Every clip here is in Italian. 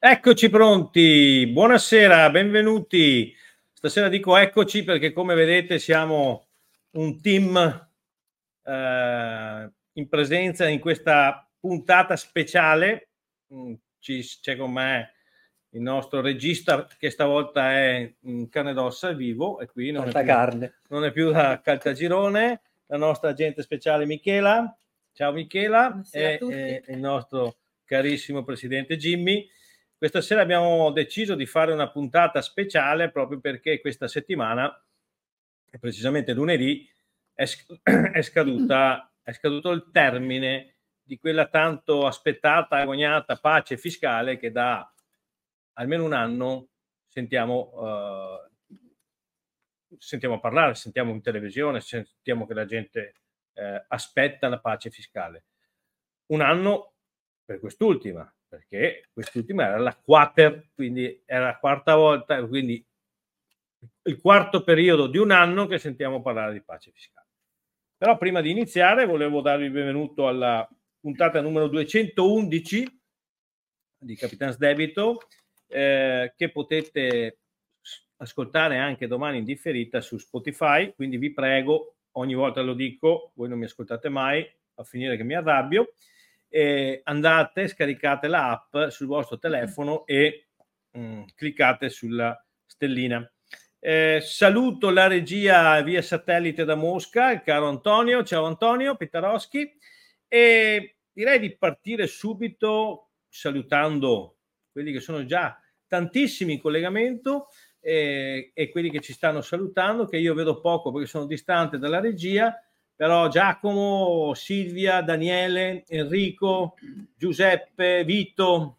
Eccoci pronti, buonasera, benvenuti. Stasera dico eccoci perché come vedete siamo un team eh, in presenza in questa puntata speciale. Mm, ci, c'è con me il nostro regista che stavolta è in carne ed ossa, è vivo e qui non, è più, carne. non è più da caltagirone, la nostra agente speciale Michela. Ciao Michela e, e il nostro carissimo presidente Jimmy questa sera abbiamo deciso di fare una puntata speciale proprio perché questa settimana, precisamente lunedì, è, è, scaduta, è scaduto il termine di quella tanto aspettata, agognata pace fiscale che da almeno un anno sentiamo, uh, sentiamo parlare, sentiamo in televisione, sentiamo che la gente uh, aspetta la pace fiscale. Un anno per quest'ultima, perché quest'ultima era la quater, quindi era la quarta volta, quindi il quarto periodo di un anno che sentiamo parlare di pace fiscale. Però prima di iniziare volevo darvi il benvenuto alla puntata numero 211 di Capitans Debito eh, che potete ascoltare anche domani in differita su Spotify, quindi vi prego, ogni volta lo dico, voi non mi ascoltate mai, a finire che mi arrabbio, eh, andate, scaricate l'app sul vostro telefono e mh, mm, cliccate sulla stellina. Eh, saluto la regia via satellite da Mosca, il caro Antonio. Ciao Antonio Pitaroschi. E direi di partire subito salutando quelli che sono già tantissimi in collegamento eh, e quelli che ci stanno salutando, che io vedo poco perché sono distante dalla regia però Giacomo, Silvia, Daniele, Enrico, Giuseppe, Vito,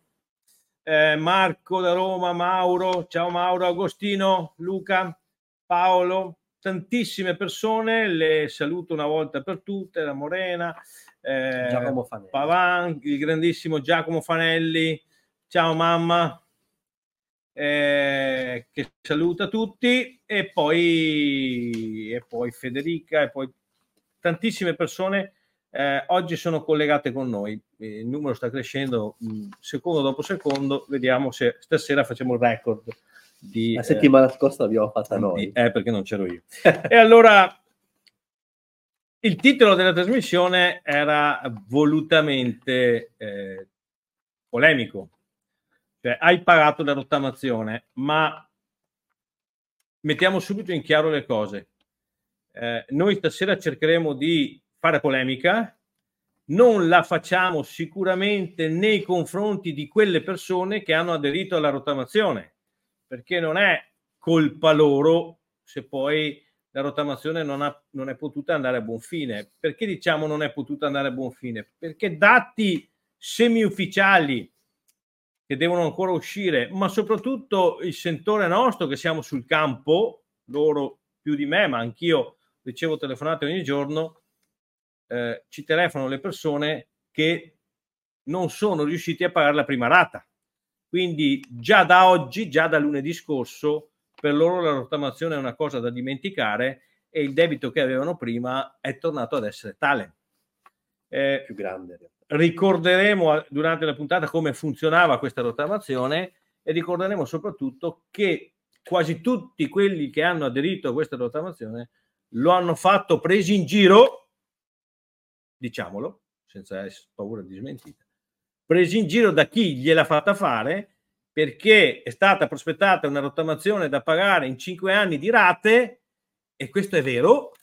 eh, Marco da Roma, Mauro, ciao Mauro, Agostino, Luca, Paolo, tantissime persone, le saluto una volta per tutte, la Morena, eh. Pavan, il grandissimo Giacomo Fanelli, ciao mamma, eh, che saluta tutti e poi, e poi Federica e poi tantissime persone eh, oggi sono collegate con noi. Il numero sta crescendo mh, mm, secondo dopo secondo. Vediamo se stasera facciamo il record. Di, La settimana eh, scorsa l'abbiamo fatta noi. Eh, perché non c'ero io. e allora il titolo della trasmissione era volutamente eh, polemico. Cioè, hai pagato la rottamazione, ma mettiamo subito in chiaro le cose eh, noi stasera cercheremo di fare polemica, non la facciamo sicuramente nei confronti di quelle persone che hanno aderito alla rottamazione, perché non è colpa loro se poi la rottamazione non, ha, non è potuta andare a buon fine. Perché diciamo non è potuta andare a buon fine? Perché dati semi-ufficiali che devono ancora uscire, ma soprattutto il sentore nostro che siamo sul campo, loro più di me, ma anch'io ricevo telefonate ogni giorno, eh, ci telefonano le persone che non sono riusciti a pagare la prima rata. Quindi già da oggi, già da lunedì scorso, per loro la rottamazione è una cosa da dimenticare e il debito che avevano prima è tornato ad essere tale. Eh, più grande. Ricorderemo durante la puntata come funzionava questa rottamazione e ricorderemo soprattutto che quasi tutti quelli che hanno aderito a questa rottamazione lo hanno fatto presi in giro, diciamolo, senza paura di smentita, presi in giro da chi gliel'ha fatta fare perché è stata prospettata una rottamazione da pagare in cinque anni di rate e questo è vero,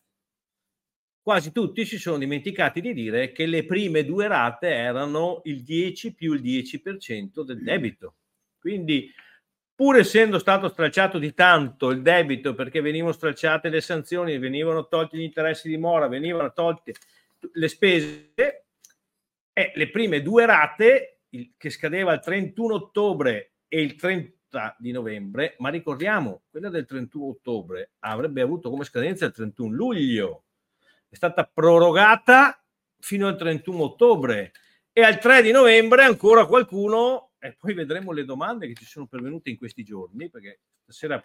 quasi tutti si sono dimenticati di dire che le prime due rate erano il 10 più il 10% del debito. Quindi, pur essendo stato stralciato di tanto il debito perché venivano stralciate le sanzioni, venivano tolti gli interessi di mora, venivano tolte le spese, eh, le prime due rate, il, che scadeva il 31 ottobre e il 30 di novembre, ma ricordiamo, quella del 31 ottobre avrebbe avuto come scadenza il 31 luglio. È stata prorogata fino al 31 ottobre e al 3 di novembre ancora qualcuno, e poi vedremo le domande che ci sono pervenute in questi giorni, perché stasera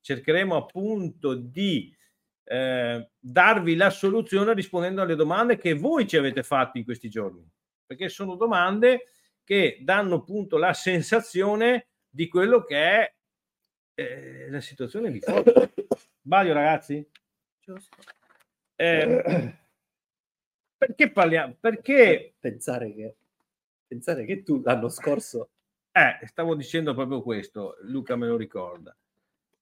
cercheremo appunto di eh, darvi la soluzione rispondendo alle domande che voi ci avete fatto in questi giorni, perché sono domande che danno appunto la sensazione di quello che è eh, la situazione di fondo. Sbaglio ragazzi? Giusto. Eh, perché parliamo? Perché pensare che, pensare che tu l'anno scorso... Eh, stavo dicendo proprio questo, Luca me lo ricorda.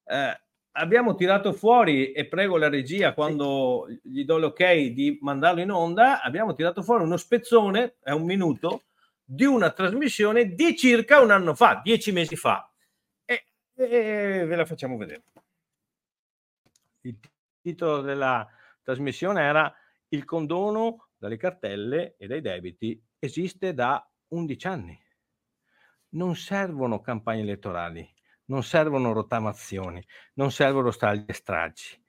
Eh, abbiamo tirato fuori, e prego la regia quando gli do l'ok di mandarlo in onda, abbiamo tirato fuori uno spezzone, è un minuto, di una trasmissione di circa un anno fa, dieci mesi fa. E, e ve la facciamo vedere. Il titolo della, trasmissione era il condono dalle cartelle e dai debiti esiste da 11 anni. Non servono campagne elettorali, non servono rottamazioni, non servono stagli e stragi.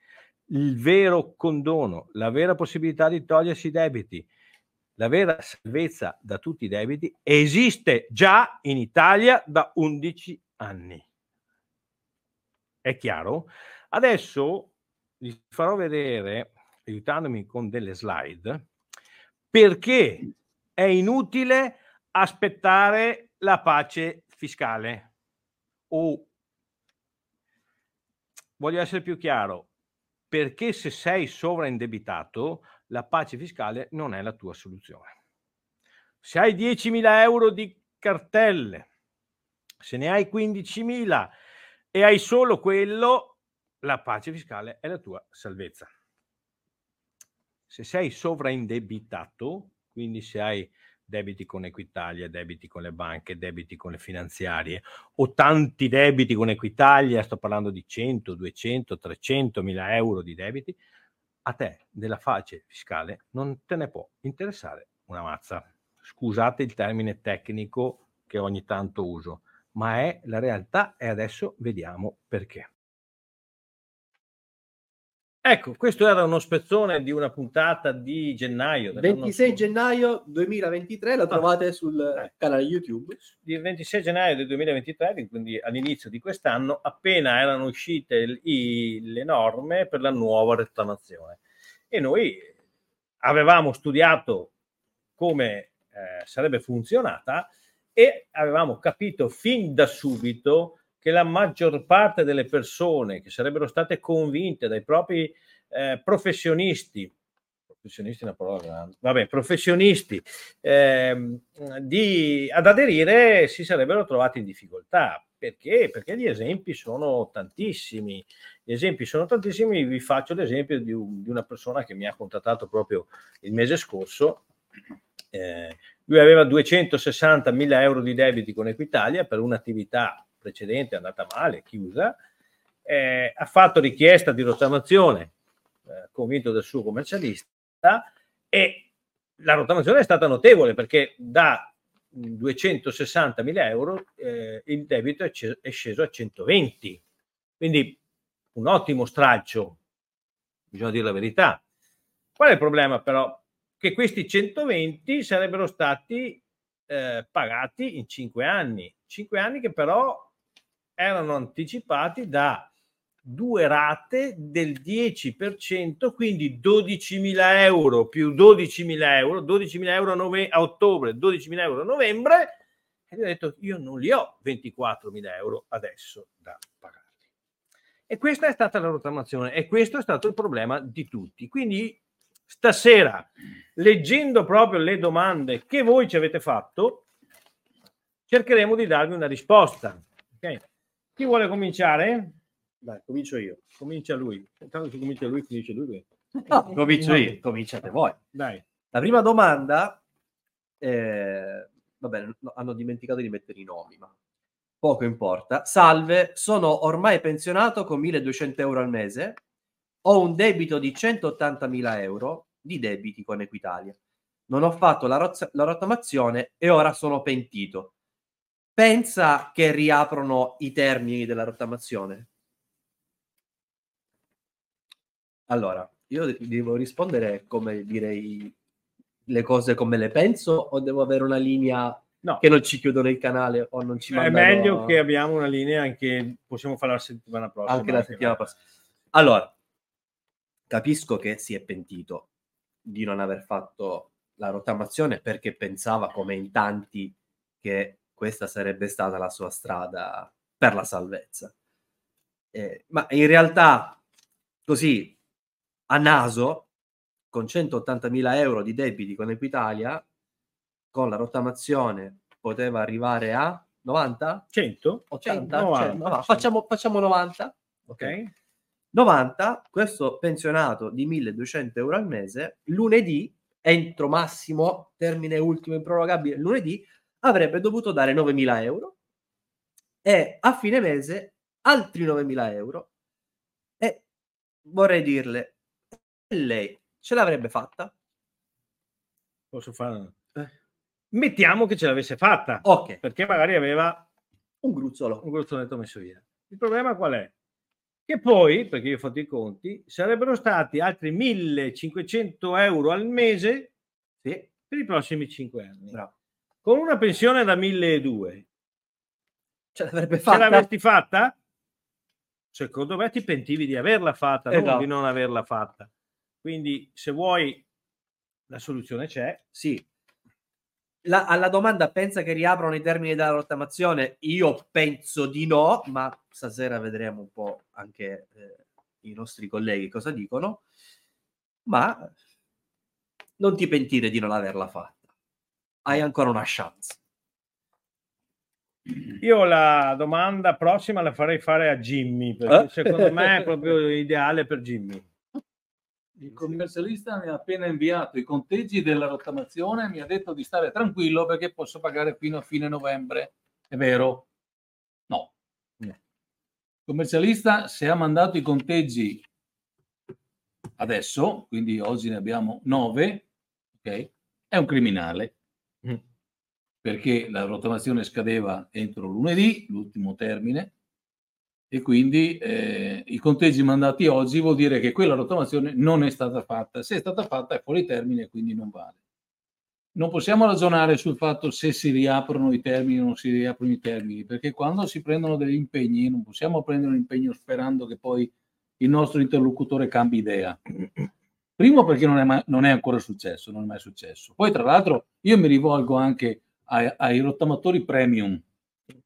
Il vero condono, la vera possibilità di togliersi i debiti, la vera salvezza da tutti i debiti esiste già in Italia da 11 anni. È chiaro? Adesso vi farò vedere aiutandomi con delle slide, perché è inutile aspettare la pace fiscale. O voglio essere più chiaro, perché se sei sovraindebitato, la pace fiscale non è la tua soluzione. Se hai 10.000 euro di cartelle, se ne hai 15.000 e hai solo quello, la pace fiscale è la tua salvezza se sei sovraindebitato, quindi se hai debiti con Equitalia, debiti con le banche, debiti con le finanziarie o tanti debiti con Equitalia, sto parlando di 100, 200, 300 mila euro di debiti, a te della face fiscale non te ne può interessare una mazza. Scusate il termine tecnico che ogni tanto uso, ma è la realtà e adesso vediamo perché. Ecco, questo era uno spezzone di una puntata di gennaio. 26 gennaio 2023, la ah, trovate sul eh. canale YouTube. Il 26 gennaio del 2023, quindi all'inizio di quest'anno, appena erano uscite i, le norme per la nuova rettamazione. E noi avevamo studiato come eh, sarebbe funzionata e avevamo capito fin da subito che la maggior parte delle persone che sarebbero state convinte dai propri eh, professionisti, professionisti è una parola grande, vabbè, professionisti eh, di, ad aderire si sarebbero trovati in difficoltà. Perché? Perché gli esempi sono tantissimi. Gli esempi sono tantissimi. Vi faccio l'esempio di, un, di una persona che mi ha contattato proprio il mese scorso. Eh, lui aveva 260 mila euro di debiti con Equitalia per un'attività precedente è andata male, chiusa, eh, ha fatto richiesta di rottamazione, eh, convinto del suo commercialista, e la rottamazione è stata notevole perché da 260 mila euro eh, il debito è, c- è sceso a 120. Quindi un ottimo stralcio, bisogna dire la verità. Qual è il problema però? Che questi 120 sarebbero stati eh, pagati in 5 anni, 5 anni che però erano anticipati da due rate del 10%, quindi 12.000 euro più 12.000 euro, 12.000 euro a, nove- a ottobre, 12.000 euro a novembre, E gli ho detto, io non li ho 24.000 euro adesso da pagare. E questa è stata la rottamazione e questo è stato il problema di tutti. Quindi stasera, leggendo proprio le domande che voi ci avete fatto, cercheremo di darvi una risposta. Okay? Chi vuole cominciare? Dai, comincio io. Comincia lui. Intanto che comincia lui, finisce lui. No, comincio io, cominciate voi. Dai. La prima domanda, eh, va bene, hanno dimenticato di mettere i nomi, ma poco importa. Salve, sono ormai pensionato con 1200 euro al mese, ho un debito di 180.000 euro di debiti con Equitalia. Non ho fatto la, roz- la rottamazione e ora sono pentito. Pensa che riaprono i termini della rottamazione? Allora, io devo rispondere come direi le cose come le penso o devo avere una linea no. che non ci chiudono il canale o non ci mandano... È meglio che abbiamo una linea che possiamo fare la settimana prossima. Anche la settimana prossima. Allora, capisco che si è pentito di non aver fatto la rottamazione perché pensava, come in tanti, che questa sarebbe stata la sua strada per la salvezza. Eh, ma in realtà, così a naso, con 180.000 euro di debiti con Equitalia, con la rottamazione poteva arrivare a 90? 100? 80? 90, 100, no, facciamo, facciamo 90. Ok. 90, questo pensionato di 1200 euro al mese, lunedì, entro massimo, termine ultimo improrogabile, lunedì, avrebbe dovuto dare 9.000 euro e a fine mese altri 9.000 euro. E vorrei dirle, lei ce l'avrebbe fatta? Posso fare? Eh. Mettiamo che ce l'avesse fatta. Ok. Perché magari aveva un gruzzolo. Un gruzzoletto messo via. Il problema qual è? Che poi, perché io ho fatto i conti, sarebbero stati altri 1500 euro al mese sì. per i prossimi 5 anni. Bravo. Con una pensione da 1200. Ce l'avrebbe fatta? Ce l'avresti fatta? Secondo me ti pentivi di averla fatta, esatto. non di non averla fatta. Quindi se vuoi la soluzione c'è. Sì. La, alla domanda pensa che riaprono i termini della rottamazione? Io penso di no, ma stasera vedremo un po' anche eh, i nostri colleghi cosa dicono. Ma non ti pentire di non averla fatta. Hai ancora una chance. Io la domanda prossima la farei fare a Jimmy, perché eh? secondo me è proprio ideale per Jimmy. Il commercialista mi ha appena inviato i conteggi della rottamazione e mi ha detto di stare tranquillo perché posso pagare fino a fine novembre. È vero? No. Il commercialista, se ha mandato i conteggi adesso, quindi oggi ne abbiamo nove, ok? È un criminale. Perché la rottamazione scadeva entro lunedì, l'ultimo termine, e quindi eh, i conteggi mandati oggi vuol dire che quella rottamazione non è stata fatta. Se è stata fatta è fuori termine e quindi non vale. Non possiamo ragionare sul fatto se si riaprono i termini o non si riaprono i termini, perché quando si prendono degli impegni non possiamo prendere un impegno sperando che poi il nostro interlocutore cambi idea. Primo perché non è, mai, non è ancora successo, non è mai successo. Poi tra l'altro io mi rivolgo anche ai, ai rottamatori premium,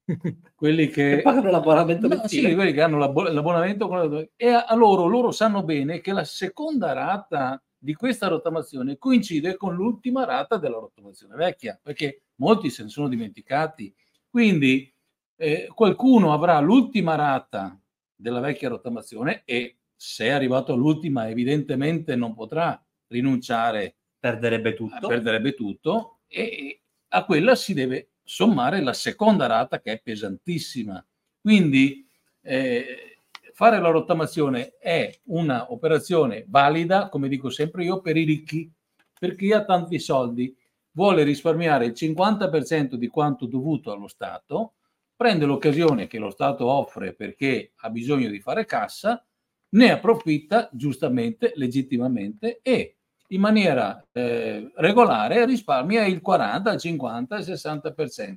quelli che, che pagano l'abbonamento no, sì, quelli che hanno l'abbonamento e a loro, loro sanno bene che la seconda rata di questa rottamazione coincide con l'ultima rata della rottamazione vecchia perché molti se ne sono dimenticati. Quindi eh, qualcuno avrà l'ultima rata della vecchia rottamazione e se è arrivato all'ultima evidentemente non potrà rinunciare. Perderebbe tutto. perderebbe tutto e a quella si deve sommare la seconda rata che è pesantissima. Quindi eh, fare la rottamazione è un'operazione valida, come dico sempre io, per i ricchi, per chi ha tanti soldi, vuole risparmiare il 50% di quanto dovuto allo Stato, prende l'occasione che lo Stato offre perché ha bisogno di fare cassa, ne approfitta giustamente, legittimamente e in maniera eh, regolare risparmia il 40, il 50, il 60%.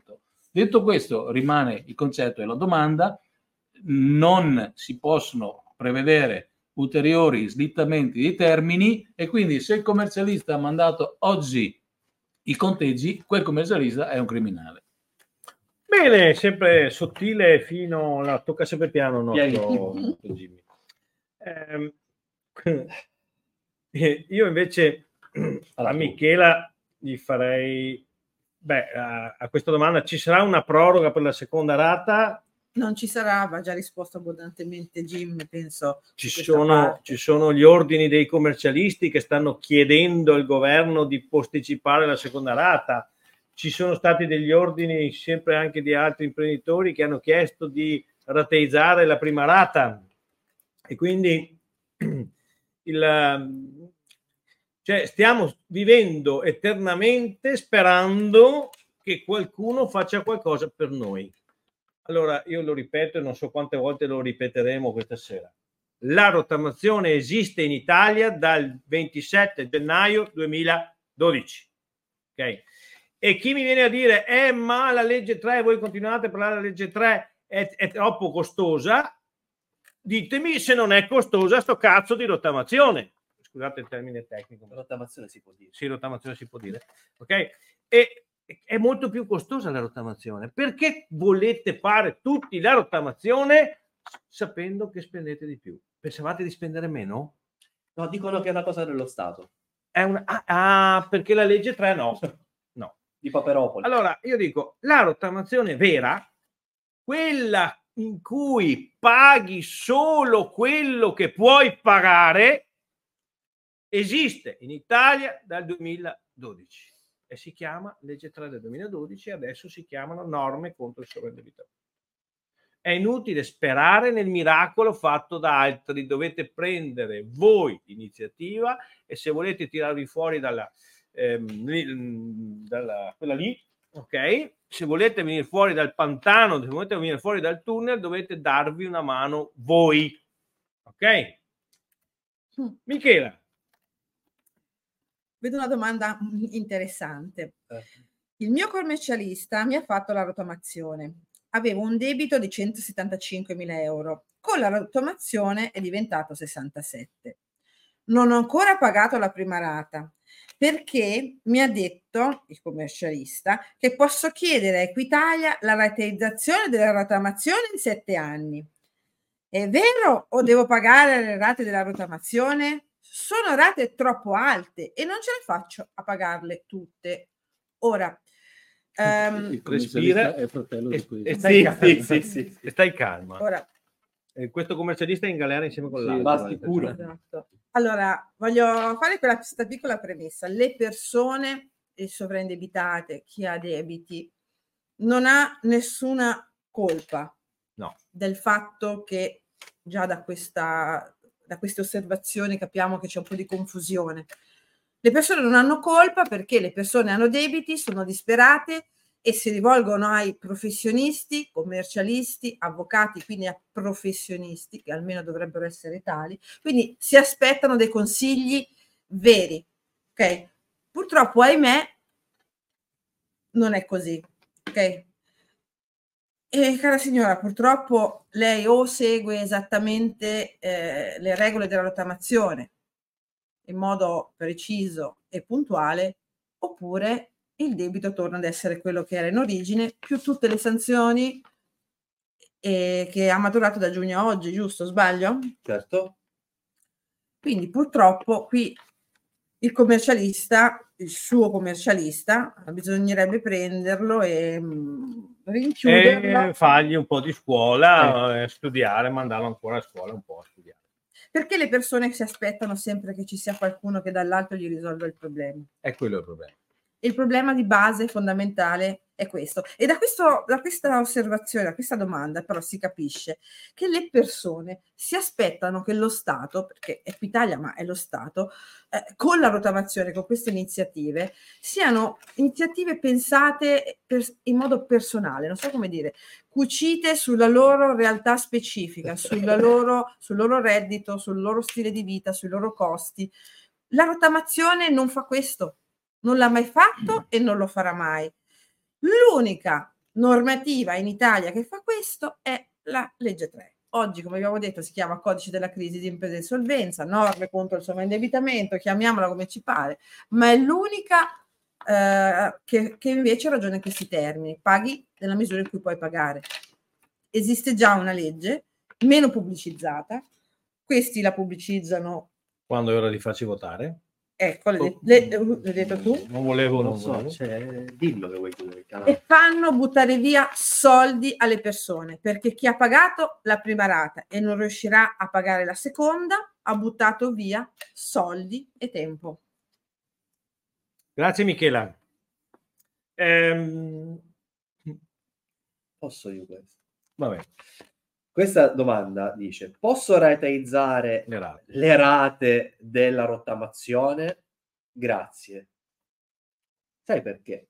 Detto questo, rimane il concetto della domanda, non si possono prevedere ulteriori slittamenti di termini e quindi se il commercialista ha mandato oggi i conteggi, quel commercialista è un criminale. Bene, sempre sottile fino alla tocca sempre piano nostro, nostro Jimmy. Eh, io invece a Michela gli farei beh, a, a questa domanda ci sarà una proroga per la seconda rata? Non ci sarà, va già risposto abbondantemente Jim, penso. Ci sono, ci sono, gli ordini dei commercialisti che stanno chiedendo al governo di posticipare la seconda rata ci sono stati degli ordini sempre anche di altri imprenditori che hanno chiesto di rateizzare la prima rata e quindi il, cioè, stiamo vivendo eternamente sperando che qualcuno faccia qualcosa per noi. Allora, io lo ripeto e non so quante volte lo ripeteremo questa sera. La rottamazione esiste in Italia dal 27 gennaio 2012. Ok? E chi mi viene a dire, eh, ma la legge 3, voi continuate a parlare della legge 3, è, è troppo costosa, ditemi se non è costosa sto cazzo di rottamazione. Scusate il termine tecnico. Rottamazione si può dire. Sì, rottamazione si può dire. Ok? E è molto più costosa la rottamazione. Perché volete fare tutti la rottamazione sapendo che spendete di più? Pensavate di spendere meno? No, dicono che è una cosa dello Stato. È una... ah, ah, perché la legge 3 no di Paperopoli. Allora, io dico, la rottamazione vera, quella in cui paghi solo quello che puoi pagare, esiste in Italia dal 2012 e si chiama legge 3 del 2012 e adesso si chiamano norme contro il sovraindebitamento. È inutile sperare nel miracolo fatto da altri, dovete prendere voi l'iniziativa e se volete tirarvi fuori dalla, ehm, dalla, quella lì, ok? Se volete venire fuori dal pantano, se volete venire fuori dal tunnel, dovete darvi una mano voi, ok? Mm. Michela. Vedo una domanda interessante. Eh. Il mio commercialista mi ha fatto la rottamazione. Avevo un debito di 175 mila euro. Con la rottamazione è diventato 67. Non ho ancora pagato la prima rata perché mi ha detto il commercialista che posso chiedere a Equitalia la rateizzazione della rottamazione in sette anni. È vero o devo pagare le rate della rottamazione? Sono rate troppo alte e non ce la faccio a pagarle tutte. Ora, um, il respira è fratello di e, e, stai sì, calma. Sì, sì, e stai calma. Ora, eh, questo commercialista è in galera insieme con l'altro. Basti pure. Esatto. Allora, voglio fare quella, questa piccola premessa. Le persone sovraindebitate, chi ha debiti, non ha nessuna colpa no. del fatto che già da, questa, da queste osservazioni capiamo che c'è un po' di confusione. Le persone non hanno colpa perché le persone hanno debiti, sono disperate e si rivolgono ai professionisti, commercialisti, avvocati, quindi a professionisti, che almeno dovrebbero essere tali, quindi si aspettano dei consigli veri. Ok? Purtroppo, ahimè, non è così. Ok? E cara signora, purtroppo lei o segue esattamente eh, le regole della rottamazione in modo preciso e puntuale, oppure il debito torna ad essere quello che era in origine, più tutte le sanzioni eh, che ha maturato da giugno a oggi, giusto? Sbaglio? Certo. Quindi purtroppo qui il commercialista, il suo commercialista, bisognerebbe prenderlo e mh, mm, rinchiuderlo. E fargli un po' di scuola, eh. studiare, mandarlo ancora a scuola un po' a studiare. Perché le persone si aspettano sempre che ci sia qualcuno che dall'alto gli risolva il problema? È quello il problema. Il problema di base fondamentale è questo. E da, questo, da questa osservazione, da questa domanda, però si capisce che le persone si aspettano che lo Stato, perché è Italia ma è lo Stato, eh, con la rottamazione, con queste iniziative, siano iniziative pensate per, in modo personale, non so come dire, cucite sulla loro realtà specifica, loro, sul loro reddito, sul loro stile di vita, sui loro costi. La rottamazione non fa questo non l'ha mai fatto e non lo farà mai. L'unica normativa in Italia che fa questo è la legge 3. Oggi, come abbiamo detto, si chiama codice della crisi di impresa e insolvenza, norme contro il sovraindebitamento, chiamiamola come ci pare, ma è l'unica eh, che, che invece ragiona in questi termini, paghi nella misura in cui puoi pagare. Esiste già una legge meno pubblicizzata, questi la pubblicizzano quando è ora di farci votare. Ecco, l'hai, le, l'hai detto tu? Non volevo, non, Non so, volevo. cioè, dillo che vuoi chiudere il canale. E fanno buttare via soldi alle persone, perché chi ha pagato la prima rata e non riuscirà a pagare la seconda ha buttato via soldi e tempo. Grazie Michela. Ehm, Posso io questo? vabbè, Questa domanda dice: Posso rateizzare le rate. le rate della rottamazione? Grazie. Sai perché?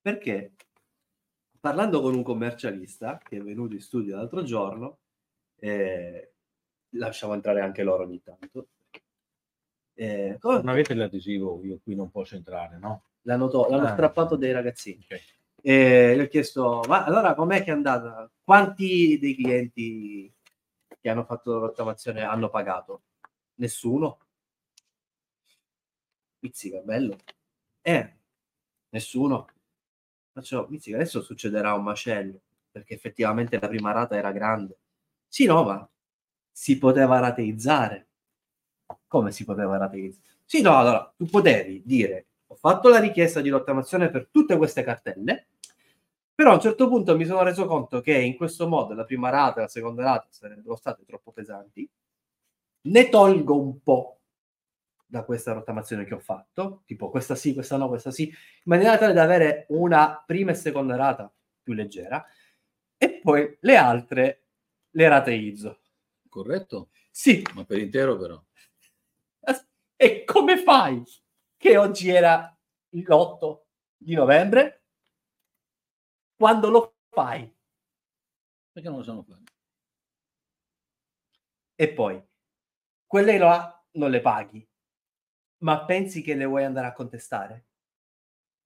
Perché parlando con un commercialista che è venuto in studio l'altro giorno, eh, lasciamo entrare anche loro ogni tanto. Eh, come- Non avete l'adesivo, io qui non posso entrare, no? l'hanno, to- l'hanno Ah. strappato dei ragazzini. Ok. E gli ho chiesto, ma allora com'è che è andata? Quanti dei clienti che hanno fatto la rottamazione hanno pagato? Nessuno. Pizzica, bello. Eh, nessuno. Faccio, pizzica, adesso succederà un macello, perché effettivamente la prima rata era grande. Sì, no, ma si poteva rateizzare. Come si poteva rateizzare? Sì, no, allora, tu potevi dire, ho fatto la richiesta di rottamazione per tutte queste cartelle, però a un certo punto mi sono reso conto che in questo modo la prima rata e la seconda rata sarebbero state troppo pesanti, ne tolgo un po' da questa rottamazione che ho fatto, tipo questa sì, questa no, questa sì, in maniera tale da avere una prima e seconda rata più leggera, e poi le altre le rateizzo. Corretto? Sì, Ma per intero però. e come fai che oggi era l'8 di novembre? Quando lo fai? Perché non lo sanno fare? E poi, quelle là non le paghi, ma pensi che le vuoi andare a contestare?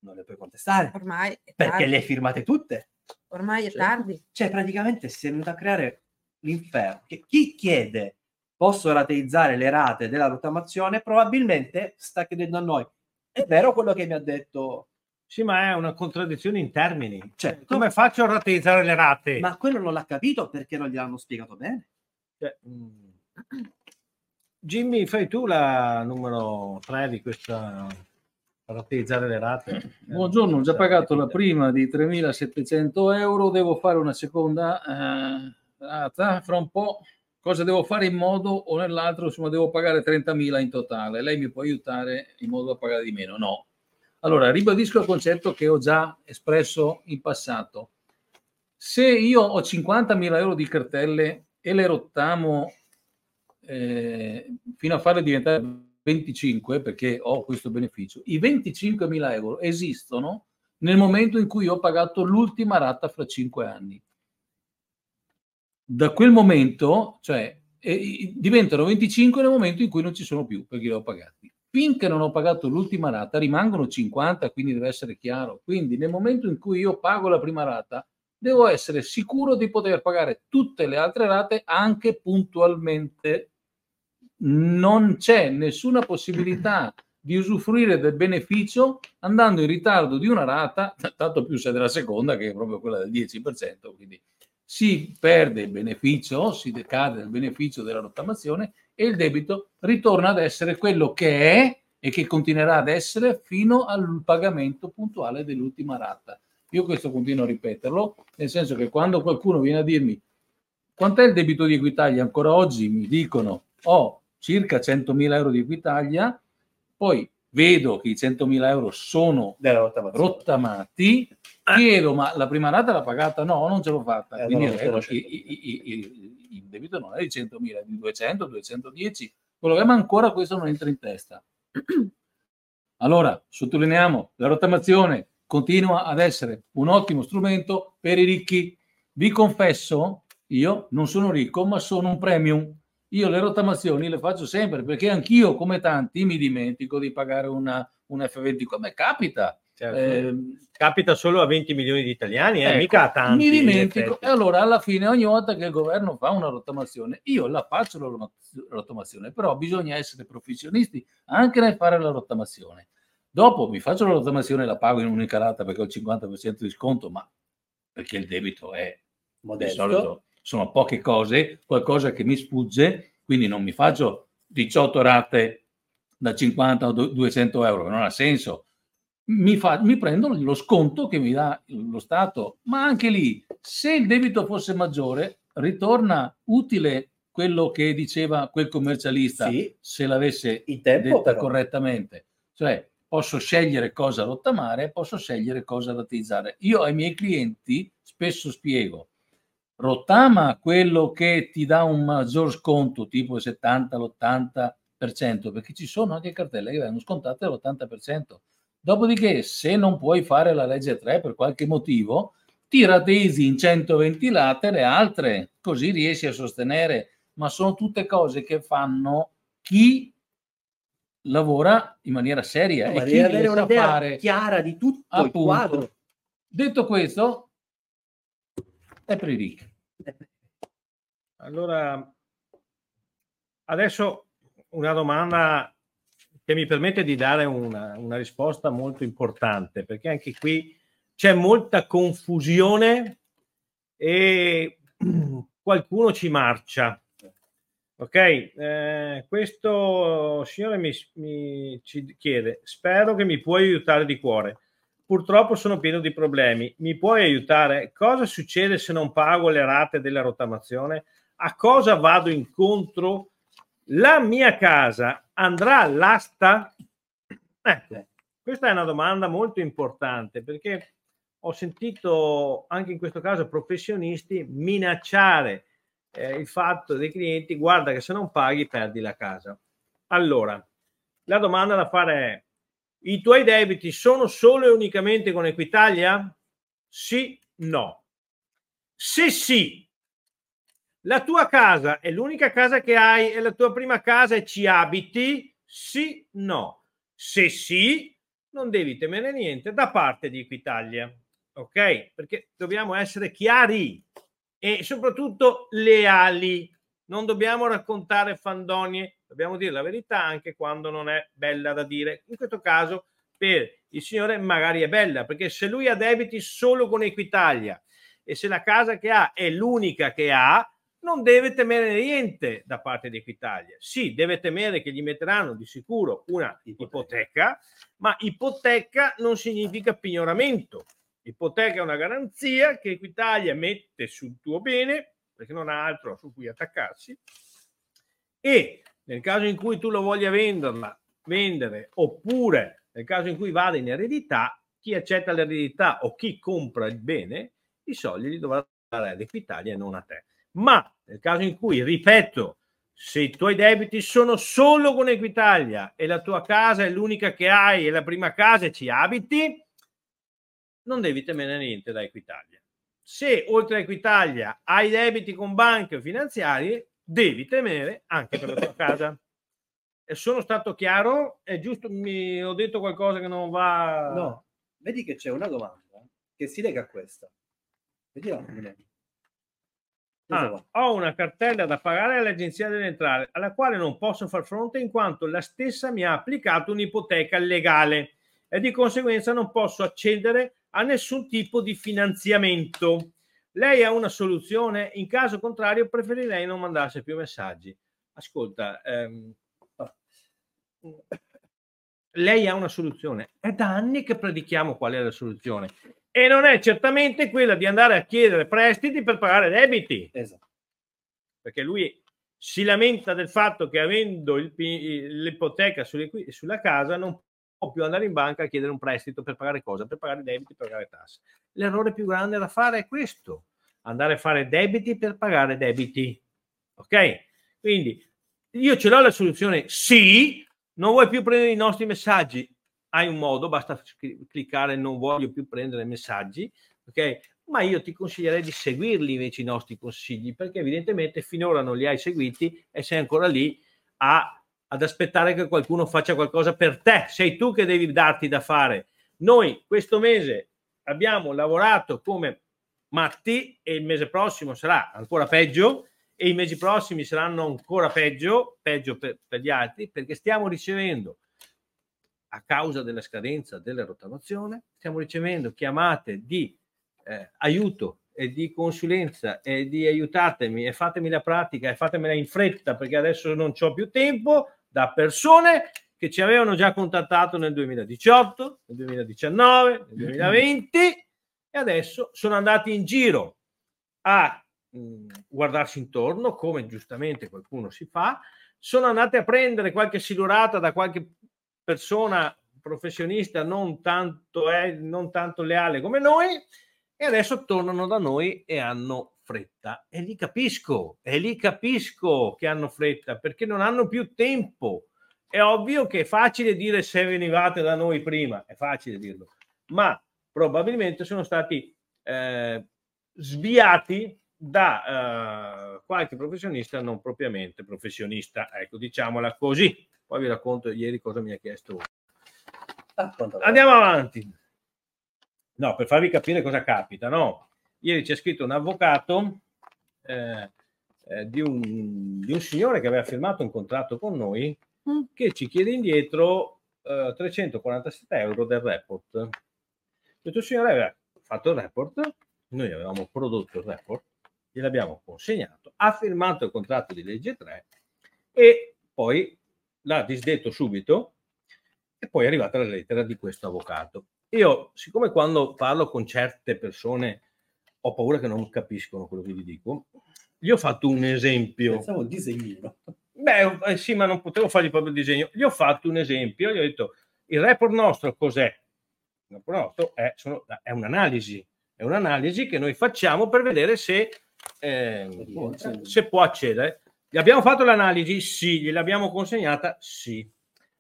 Non le puoi contestare, Ormai è perché tardi. le hai firmate tutte. Ormai è Certo. tardi. Cioè, praticamente si è venuto a creare l'inferno. Che chi chiede posso rateizzare le rate della rottamazione, probabilmente sta chiedendo a noi. È vero quello che mi ha detto Sì, ma è una contraddizione in termini. Certo. Come faccio a rateizzare le rate? Ma quello non l'ha capito perché non gliel'hanno spiegato bene. Cioè, mm. Jimmy, fai tu la numero 3 di questa rateizzare le rate? Buongiorno, ho già pagato la prima di 3.700 euro, devo fare una seconda eh, rata fra un po'. Cosa devo fare in modo o nell'altro? Insomma, devo pagare 30.000 in totale. Lei mi può aiutare in modo da pagare di meno? No. Allora, ribadisco il concetto che ho già espresso in passato. Se io ho 50.000 euro di cartelle e le rottamo eh, fino a farle diventare 25 perché ho questo beneficio, i 25.000 euro esistono nel momento in cui ho pagato l'ultima rata fra 5 anni. Da quel momento, cioè, eh, diventano 25 nel momento in cui non ci sono più perché li ho pagati. Finché non ho pagato l'ultima rata rimangono 50, quindi deve essere chiaro. Quindi nel momento in cui io pago la prima rata, devo essere sicuro di poter pagare tutte le altre rate anche puntualmente. Non c'è nessuna possibilità di usufruire del beneficio andando in ritardo di una rata, tanto più se della seconda, che è proprio quella del 10%, quindi si perde il beneficio, si decade il beneficio della rottamazione e il debito ritorna ad essere quello che è e che continuerà ad essere fino al pagamento puntuale dell'ultima rata. Io questo continuo a ripeterlo, nel senso che quando qualcuno viene a dirmi quant'è il debito di Equitalia, ancora oggi mi dicono ho circa 100.000 euro di Equitalia, poi vedo che i 100.000 euro sono rottamati, chiedo ma la prima rata l'ha pagata? No, non ce l'ho fatta. Eh, Quindi no, ecco, i- i- i- il debito non è di 100.000, è di 200, 210, quello che ma ancora questo non entra in testa. Allora, sottolineiamo, la rottamazione continua ad essere un ottimo strumento per i ricchi. Vi confesso, io non sono ricco, ma sono un premium. Io le rottamazioni le faccio sempre perché anch'io, come tanti, mi dimentico di pagare una, un F20. Come capita? Certo. Ehm, Capita solo a 20 milioni di italiani, eh, Ecco, mica a tanti. mi dimentico e allora alla fine ogni volta che il governo fa una rottamazione io la faccio la rottamazione però bisogna essere professionisti anche nel fare la rottamazione Dopo mi faccio la rottamazione e la pago in unica rata perché ho il 50% di sconto, ma perché il debito è modesto. Di solito sono poche cose, qualcosa che mi sfugge, quindi non mi faccio 18 rate da 50 o 200 euro, non ha senso. Mi, fa, mi prendo lo sconto che mi dà lo Stato, ma anche lì, se il debito fosse maggiore, ritorna utile quello che diceva quel commercialista sì, se l'avesse detta però. correttamente. Cioè, posso scegliere cosa rottamare, posso scegliere cosa rateizzare. Io ai miei clienti spesso spiego, rottama quello che ti dà un maggior sconto, tipo il 70, l'80%, perché ci sono anche cartelle che vengono scontate all'80%. Dopodiché, se non puoi fare la legge 3 per qualche motivo, ti rateizzi in 120 late le altre, così riesci a sostenere, ma sono tutte cose che fanno chi lavora in maniera seria no, e chi avere un'idea fare chiara di tutto appunto. il quadro. Detto questo, è per i ricchi. Allora, adesso una domanda che mi permette di dare una, una risposta molto importante, perché anche qui c'è molta confusione e qualcuno ci marcia. Ok, eh, questo signore mi, mi, ci chiede, spero che mi puoi aiutare di cuore. Purtroppo sono pieno di problemi. Mi puoi aiutare? Cosa succede se non pago le rate della rottamazione? A cosa vado incontro? La mia casa andrà all'asta? Ecco, questa è una domanda molto importante perché ho sentito anche in questo caso professionisti minacciare eh, il fatto dei clienti, guarda che se non paghi perdi la casa. Allora, la domanda da fare è, i tuoi debiti sono solo e unicamente con Equitalia? Sì, no. Se sì, la tua casa è l'unica casa che hai, è la tua prima casa e ci abiti? Sì, no. Se sì, non devi temere niente da parte di Equitalia. Ok? Perché dobbiamo essere chiari e soprattutto leali. Non dobbiamo raccontare fandonie, dobbiamo dire la verità anche quando non è bella da dire. In questo caso per il signore magari è bella, perché se lui ha debiti solo con Equitalia e se la casa che ha è l'unica che ha, non deve temere niente da parte di Equitalia. Sì, deve temere che gli metteranno di sicuro una ipoteca, ma ipoteca non significa pignoramento. Ipoteca è una garanzia che Equitalia mette sul tuo bene, perché non ha altro su cui attaccarsi, e nel caso in cui tu lo voglia venderla, vendere, oppure nel caso in cui vada in eredità, chi accetta l'eredità o chi compra il bene, i soldi li dovrà dare ad Equitalia e non a te. Ma nel caso in cui, ripeto, se i tuoi debiti sono solo con Equitalia e la tua casa è l'unica che hai e la prima casa e ci abiti, non devi temere niente da Equitalia. Se oltre a Equitalia hai debiti con banche o finanziarie, devi temere anche per la tua casa. E sono stato chiaro? È giusto? Mi ho detto qualcosa che non va. No, vedi che c'è una domanda che si lega a questa. Vediamo. Ah, ho una cartella da pagare all'Agenzia delle Entrate, alla quale non posso far fronte in quanto la stessa mi ha applicato un'ipoteca legale e di conseguenza non posso accedere a nessun tipo di finanziamento. Lei ha una soluzione? In caso contrario, preferirei non mandarsi più messaggi. Ascolta, ehm, lei ha una soluzione. È da anni che predichiamo qual è la soluzione. E non è certamente quella di andare a chiedere prestiti per pagare debiti. Esatto. Perché lui si lamenta del fatto che avendo il, l'ipoteca sulla casa non può più andare in banca a chiedere un prestito per pagare cosa? Per pagare debiti, per pagare tasse. L'errore più grande da fare è questo, andare a fare debiti per pagare debiti. Ok? Quindi io ce l'ho la soluzione sì, non vuoi più prendere i nostri messaggi, hai un modo, basta cliccare non voglio più prendere messaggi, ok? Ma io ti consiglierei di seguirli invece i nostri consigli, perché evidentemente finora non li hai seguiti e sei ancora lì a ad aspettare che qualcuno faccia qualcosa per te, sei tu che devi darti da fare. Noi questo mese abbiamo lavorato come matti e il mese prossimo sarà ancora peggio e i mesi prossimi saranno ancora peggio, peggio per, per gli altri, perché stiamo ricevendo a causa della scadenza della rottamazione, stiamo ricevendo chiamate di eh, aiuto e di consulenza e di aiutatemi e fatemi la pratica e fatemela in fretta perché adesso non ho più tempo da persone che ci avevano già contattato nel 2018, nel 2019, nel 2020 e adesso sono andati in giro a mh, mm, guardarsi intorno come giustamente qualcuno si fa, sono andati a prendere qualche silurata da qualche persona professionista non tanto, eh, non tanto leale come noi e adesso tornano da noi e hanno fretta. E li capisco, e li capisco che hanno fretta perché non hanno più tempo. È ovvio che è facile dire se venivate da noi prima, è facile dirlo, ma probabilmente sono stati eh, sviati da uh, qualche professionista non propriamente professionista, ecco, diciamola così. Poi vi racconto ieri cosa mi ha chiesto. Andiamo avanti. No, per farvi capire cosa capita, no? Ieri c'è scritto un avvocato eh, eh, di, un, di, un, signore che aveva firmato un contratto con noi mm. che ci chiede indietro eh, 347 euro del report. Questo signore aveva fatto il report, noi avevamo prodotto il report, gliel'abbiamo consegnato, ha firmato il contratto di legge 3 e poi l'ha disdetto subito e poi è arrivata la lettera di questo avvocato. Io, siccome quando parlo con certe persone ho paura che non capiscono quello che gli dico, gli ho fatto un esempio. Pensavo un disegnino. Beh, eh, sì, ma non potevo fargli proprio il disegno. Gli ho fatto un esempio, gli ho detto, il report nostro cos'è? Il report nostro è, sono, è un'analisi, è un'analisi che noi facciamo per vedere se, eh, se può accedere. Gli abbiamo fatto l'analisi? Sì. Gliel'abbiamo consegnata? Sì.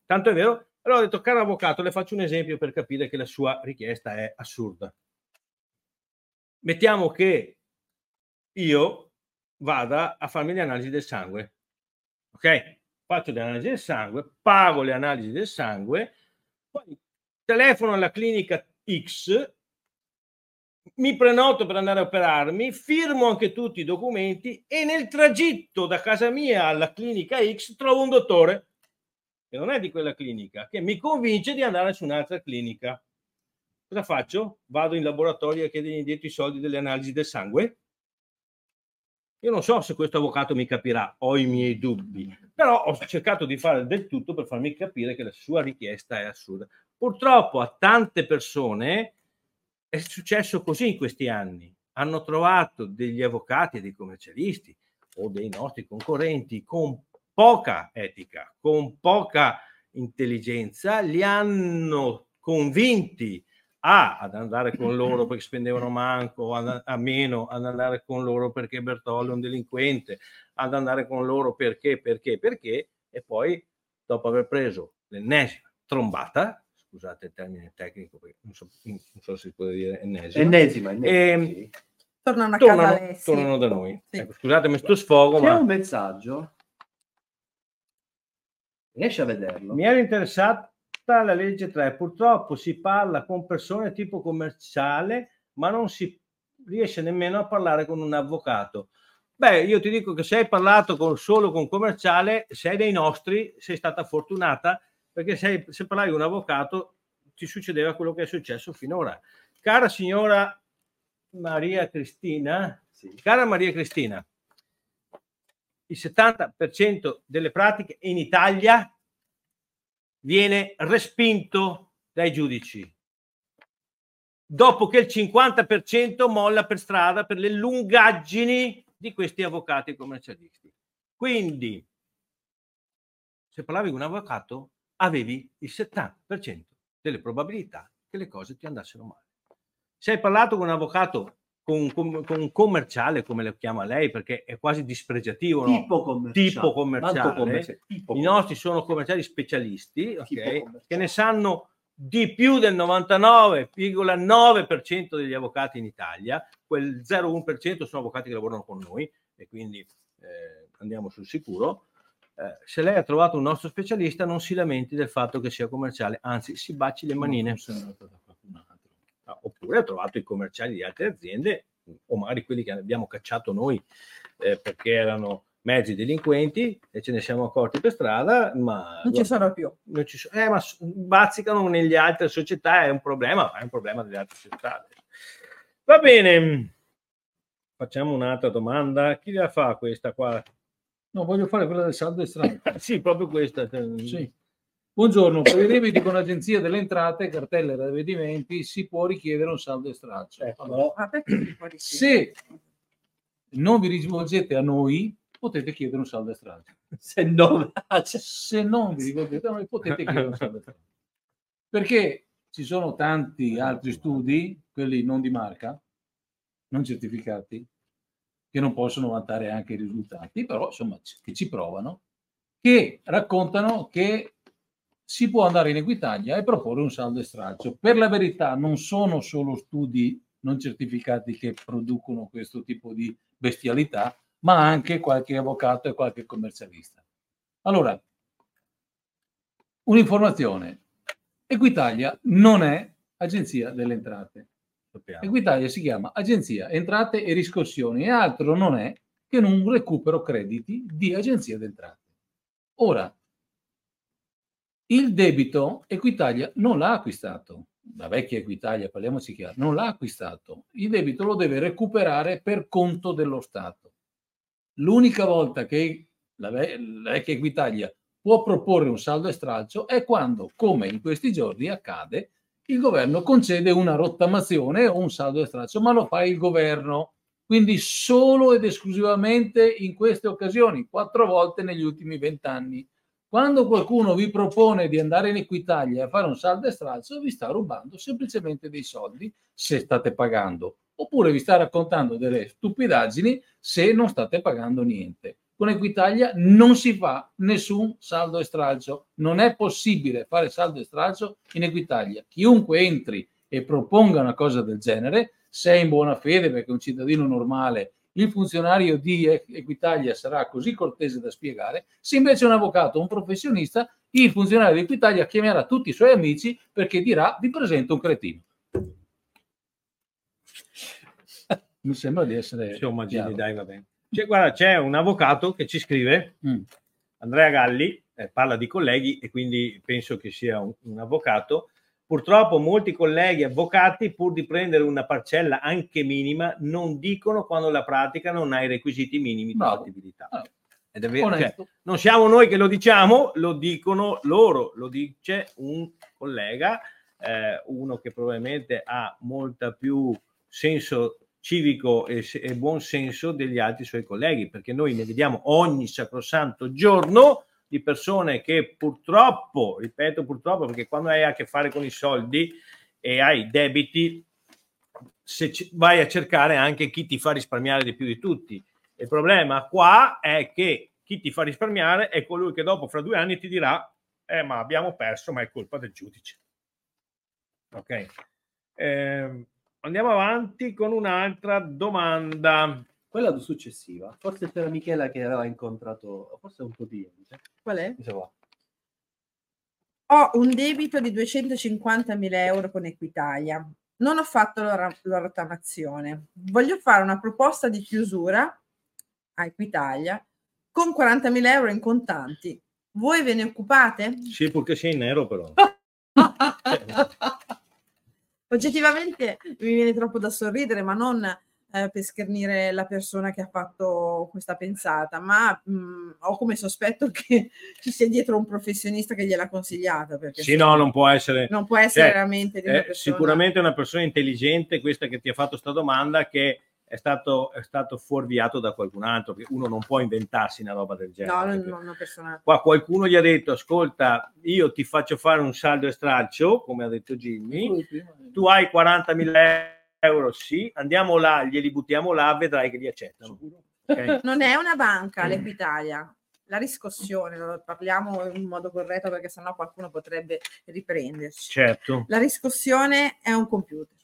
Tanto è vero allora ho detto, caro avvocato, le faccio un esempio per capire che la sua richiesta è assurda. Mettiamo che io vada a farmi le analisi del sangue, ok? Faccio le analisi del sangue, pago le analisi del sangue, poi telefono alla clinica X, mi prenoto per andare a operarmi, firmo anche tutti i documenti e nel tragitto da casa mia alla clinica X trovo un dottore che non è di quella clinica, che mi convince di andare su un'altra clinica. Cosa faccio? Vado in laboratorio a chiedere indietro i soldi delle analisi del sangue? Io non so se questo avvocato mi capirà, ho i miei dubbi, però ho cercato di fare del tutto per farmi capire che la sua richiesta è assurda. Purtroppo a tante persone è successo così in questi anni. Hanno trovato degli avvocati e dei commercialisti o dei nostri concorrenti con poca etica, con poca intelligenza, li hanno convinti a, ad andare con loro perché spendevano manco, a, a meno, ad andare con loro perché Bertollo è un delinquente, ad andare con loro perché, perché, perché, e poi dopo aver preso l'ennesima trombata, scusate il termine tecnico, perché non so, non so se si può dire ennesima, ennesima, ennesima e, ehm, sì. tornano, tornano, tornano, da noi. Sì. Ecco, scusatemi sto sfogo, C'è ma... un messaggio Riesci a vederlo? Mi era interessata la legge 3, purtroppo si parla con persone tipo commerciale, ma non si riesce nemmeno a parlare con un avvocato. Beh, io ti dico che se hai parlato con, solo con commerciale, sei dei nostri, sei stata fortunata, perché se, se parlavi con un avvocato ti succedeva quello che è successo finora. Cara signora Maria Cristina, sì. cara Maria Cristina, il 70% delle pratiche in Italia viene respinto dai giudici, dopo che il 50% molla per strada per le lungaggini di questi avvocati commercialisti. Quindi, se parlavi con un avvocato, avevi il 70% delle probabilità che le cose ti andassero male. Se hai parlato con un avvocato con, con, con, un commerciale, come lo chiama lei, perché è quasi dispregiativo. Tipo no? commerciale. Tipo commerciale. commerciale. Tipo I nostri sono commerciali specialisti, okay, che ne sanno di più del 99,9% degli avvocati in Italia, quel 0,1% sono avvocati che lavorano con noi e quindi eh, andiamo sul sicuro. Eh, se lei ha trovato un nostro specialista, non si lamenti del fatto che sia commerciale, anzi si baci le manine. No, oppure ha trovato i commerciali di altre aziende o magari quelli che abbiamo cacciato noi eh, perché erano mezzi delinquenti e ce ne siamo accorti per strada, ma non ci sono più. Non ci sono, eh, ma bazzicano nelle altre società, è un problema, è un problema delle altre società. Va bene, facciamo un'altra domanda. Chi la fa questa qua? No, voglio fare quella del saldo estraneo. sì, proprio questa. Sì. Buongiorno, per i debiti con l'Agenzia delle Entrate, cartelle e ravvedimenti, si può richiedere un saldo e stralcio. Ecco. Se non vi rivolgete a noi, potete chiedere un saldo e. Se non, Se non vi rivolgete a noi, potete chiedere un saldo e. Perché ci sono tanti altri studi, quelli non di marca, non certificati, che non possono vantare anche i risultati, però insomma che ci provano, che raccontano che si può andare in Equitalia e proporre un saldo e. Per la verità non sono solo studi non certificati che producono questo tipo di bestialità, ma anche qualche avvocato e qualche commercialista. Allora, un'informazione. Equitalia non è agenzia delle entrate. Equitalia si chiama Agenzia Entrate e Riscossioni e altro non è che un recupero crediti di agenzia d'entrate. Ora, il debito Equitalia non l'ha acquistato, la vecchia Equitalia, parliamoci chiaro, non l'ha acquistato, il debito lo deve recuperare per conto dello Stato. L'unica volta che la, ve- la vecchia Equitalia può proporre un saldo e stralcio è quando, come in questi giorni accade, il governo concede una rottamazione o un saldo e stralcio, ma lo fa il governo. Quindi solo ed esclusivamente in queste occasioni, quattro volte negli ultimi vent'anni. Quando qualcuno vi propone di andare in Equitalia a fare un saldo e stralcio, vi sta rubando semplicemente dei soldi se state pagando, oppure vi sta raccontando delle stupidaggini se non state pagando niente. Con Equitalia non si fa nessun saldo e stralcio, non è possibile fare saldo e stralcio in Equitalia. Chiunque entri e proponga una cosa del genere, se è in buona fede perché è un cittadino normale il funzionario di Equitalia sarà così cortese da spiegare, se invece è un avvocato un professionista, il funzionario di Equitalia chiamerà tutti i suoi amici perché dirà vi presento un cretino. Mi sembra di essere... Insomma, Gini, dai, va bene. C'è, guarda, c'è un avvocato che ci scrive, mm. Andrea Galli, eh, parla di colleghi e quindi penso che sia un, un avvocato, Purtroppo molti colleghi avvocati, pur di prendere una parcella anche minima, non dicono quando la pratica non ha i requisiti minimi di fattibilità. Ah. Ed è vero, cioè, non siamo noi che lo diciamo, lo dicono loro, lo dice un collega, eh, uno che probabilmente ha molta più senso civico e, e buon senso degli altri suoi colleghi, perché noi ne vediamo ogni sacrosanto giorno di persone che purtroppo, ripeto purtroppo, perché quando hai a che fare con i soldi e hai debiti, se c- vai a cercare anche chi ti fa risparmiare di più di tutti. Il problema qua è che chi ti fa risparmiare è colui che dopo, fra due anni, ti dirà, eh, ma abbiamo perso, ma è colpa del giudice. Ok. Eh, andiamo avanti con un'altra domanda. Quella successiva, forse c'era Michela che aveva incontrato, forse un po' di Qual è? Ho un debito di 250.000 euro con Equitalia. Non ho fatto la, la rottamazione. Voglio fare una proposta di chiusura a Equitalia con 40.000 euro in contanti. Voi ve ne occupate? Sì, purché sia in nero però. Oggettivamente mi viene troppo da sorridere, ma non eh, per schernire la persona che ha fatto questa pensata, ma mh, mm, ho come sospetto che ci sia dietro un professionista che gliel'ha consigliata. Perché sì, no, non può essere. Non può essere cioè, veramente. Di una persona... Sicuramente una persona intelligente, questa che ti ha fatto questa domanda, che è stato, è stato fuorviato da qualcun altro, che uno non può inventarsi una roba del genere. No, non una persona. Qua qualcuno gli ha detto: Ascolta, io ti faccio fare un saldo e stralcio, come ha detto Jimmy, tu hai 40.000 euro euro sì, andiamo là, glieli buttiamo là, vedrai che li accettano. Okay? Non è una banca l'Equitalia, la riscossione, parliamo in modo corretto perché sennò qualcuno potrebbe riprenderci. Certo. La riscossione è un computer.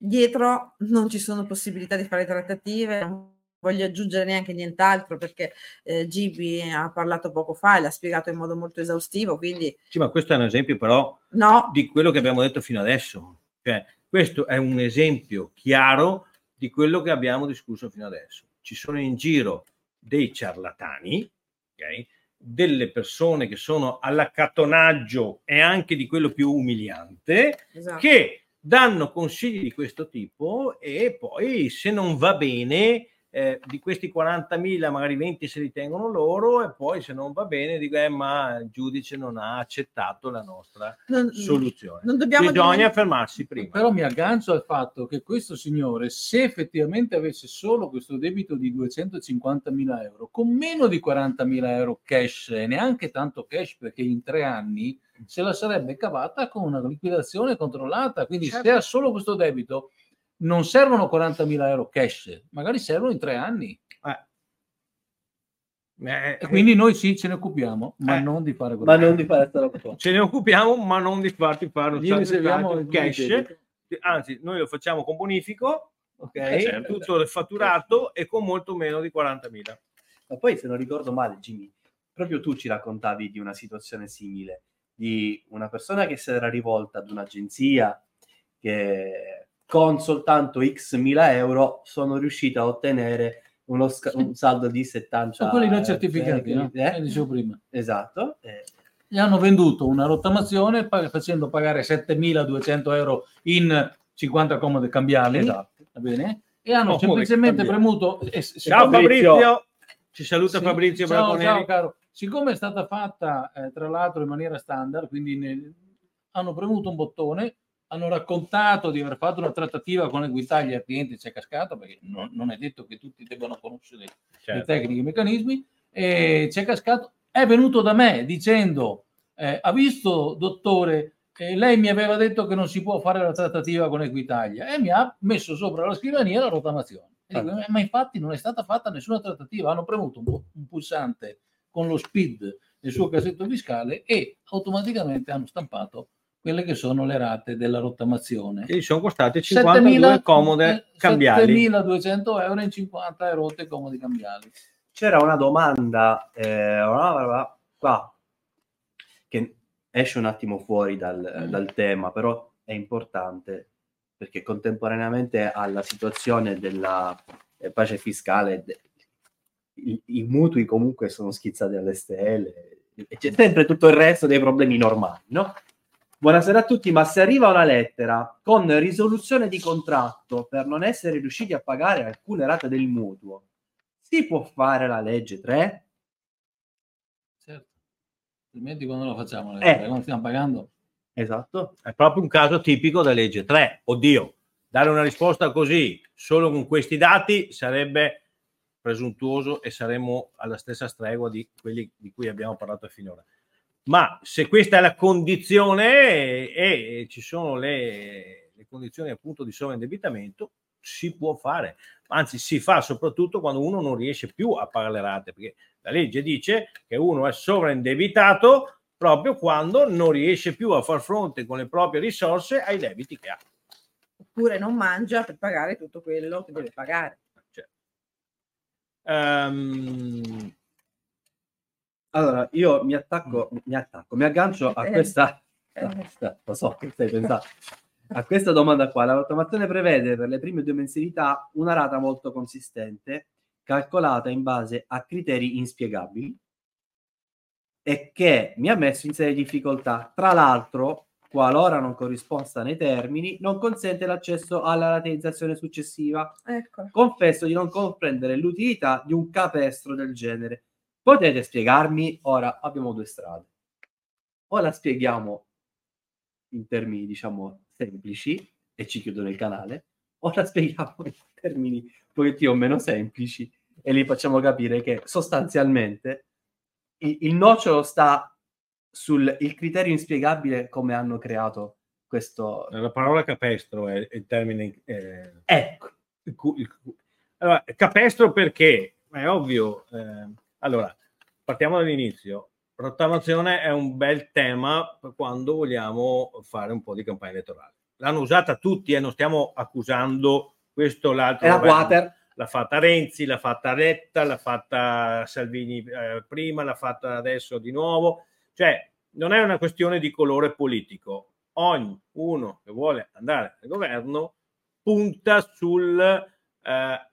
Dietro non ci sono possibilità di fare trattative, voglio aggiungere neanche nient'altro perché eh, Gibi ha parlato poco fa e l'ha spiegato in modo molto esaustivo. Quindi... Sì, ma questo è un esempio però no. di quello che abbiamo detto fino adesso. Cioè, questo è un esempio chiaro di quello che abbiamo discusso fino adesso. ci sono in giro dei ciarlatani, okay? delle persone che sono all'accattonaggio e anche di quello più umiliante, esatto. che danno consigli di questo tipo e poi se non va bene eh, di questi 40.000 magari 20 se li tengono loro e poi se non va bene dico eh, ma il giudice non ha accettato la nostra non, soluzione. Non bisogna dimentic- fermarsi prima. Però mi aggancio al fatto che questo signore se effettivamente avesse solo questo debito di 250.000 euro con meno di 40.000 euro cash e neanche tanto cash perché in tre anni se la sarebbe cavata con una liquidazione controllata quindi certo. se ha solo questo debito non servono 40.000 euro cash, magari servono in tre anni. Eh. Eh, e quindi noi sì ce ne occupiamo, ma eh, non di fare quello. Ma non di fare Ce ne occupiamo, ma non di farti fare un certo cash. Anzi, noi lo facciamo con bonifico, ok? Eh, certo, tutto certo. fatturato e con molto meno di 40.000. Ma poi, se non ricordo male, Jimmy, proprio tu ci raccontavi di una situazione simile, di una persona che si era rivolta ad un'agenzia che con soltanto x mila euro sono riuscito a ottenere uno sc- un saldo di 70 sono quelli non certificati, no? eh? dicevo prima. Esatto. Eh. Gli hanno venduto una rottamazione pag- facendo pagare 7.200 euro in 50 comode cambiali. Esatto. Va bene? E hanno oh, semplicemente premuto... Eh, ciao Fabrizio! Fabrizio. Ci saluta sì, Fabrizio ciao, ciao caro. Siccome è stata fatta eh, tra l'altro in maniera standard, quindi nel... hanno premuto un bottone, hanno raccontato di aver fatto una trattativa con Equitalia il cliente ci è cascato perché non, non, è detto che tutti debbano conoscere certo. le tecniche e i meccanismi e ci è cascato è venuto da me dicendo eh, ha visto dottore eh, lei mi aveva detto che non si può fare la trattativa con Equitalia e mi ha messo sopra la scrivania la rottamazione dico, ah. ma infatti non è stata fatta nessuna trattativa hanno premuto un, un pulsante con lo speed nel suo cassetto fiscale e automaticamente hanno stampato quelle che sono le rate della rottamazione. E sono costate 52 comode eh, cambiali. 7.200 euro in 50 rotte comodi cambiali. C'era una domanda eh, qua che esce un attimo fuori dal, mm. dal tema, però è importante perché contemporaneamente alla situazione della eh, pace fiscale i, i, mutui comunque sono schizzati alle stelle e c'è sempre tutto il resto dei problemi normali, no? Buonasera a tutti, ma se arriva una lettera con risoluzione di contratto per non essere riusciti a pagare alcune rate del mutuo, si può fare la legge 3? Certo, altrimenti quando lo facciamo? La? Eh. Quando stiamo pagando? Esatto. È proprio un caso tipico della legge 3. Oddio, dare una risposta così solo con questi dati sarebbe presuntuoso e saremmo alla stessa stregua di quelli di cui abbiamo parlato finora ma se questa è la condizione e, e ci sono le, le, condizioni appunto di sovraindebitamento, si può fare, anzi si fa soprattutto quando uno non riesce più a pagare le rate, perché la legge dice che uno è sovraindebitato proprio quando non riesce più a far fronte con le proprie risorse ai debiti che ha. Oppure non mangia per pagare tutto quello che deve pagare. Cioè. Um, allora, io mi attacco, mi attacco, mi aggancio a eh. questa... Eh. Lo so che stai pensando. A questa domanda qua, la rottamazione prevede per le prime due mensilità una rata molto consistente, calcolata in base a criteri inspiegabili e che mi ha messo in serie difficoltà. Tra l'altro, qualora non corrisponda nei termini, non consente l'accesso alla rateizzazione successiva. Ecco. Confesso di non comprendere l'utilità di un capestro del genere Potete spiegarmi? Ora abbiamo due strade. O la spieghiamo in termini, diciamo, semplici e ci chiudono il canale, o la spieghiamo in termini un pochettino meno semplici e li facciamo capire che sostanzialmente il, il nocciolo sta sul il criterio inspiegabile come hanno creato questo... La parola capestro è il termine... Eh... Ecco. Allora, capestro perché? È ovvio... Eh allora, partiamo dall'inizio. Rottamazione è un bel tema quando vogliamo fare un po' di campagna elettorale. L'hanno usata tutti e non stiamo accusando questo o l'altro. È la water. L'ha fatta Renzi, l'ha fatta Letta, l'ha fatta Salvini eh, prima, l'ha fatta adesso di nuovo. Cioè, non è una questione di colore politico. Ognuno che vuole andare al governo punta sul eh,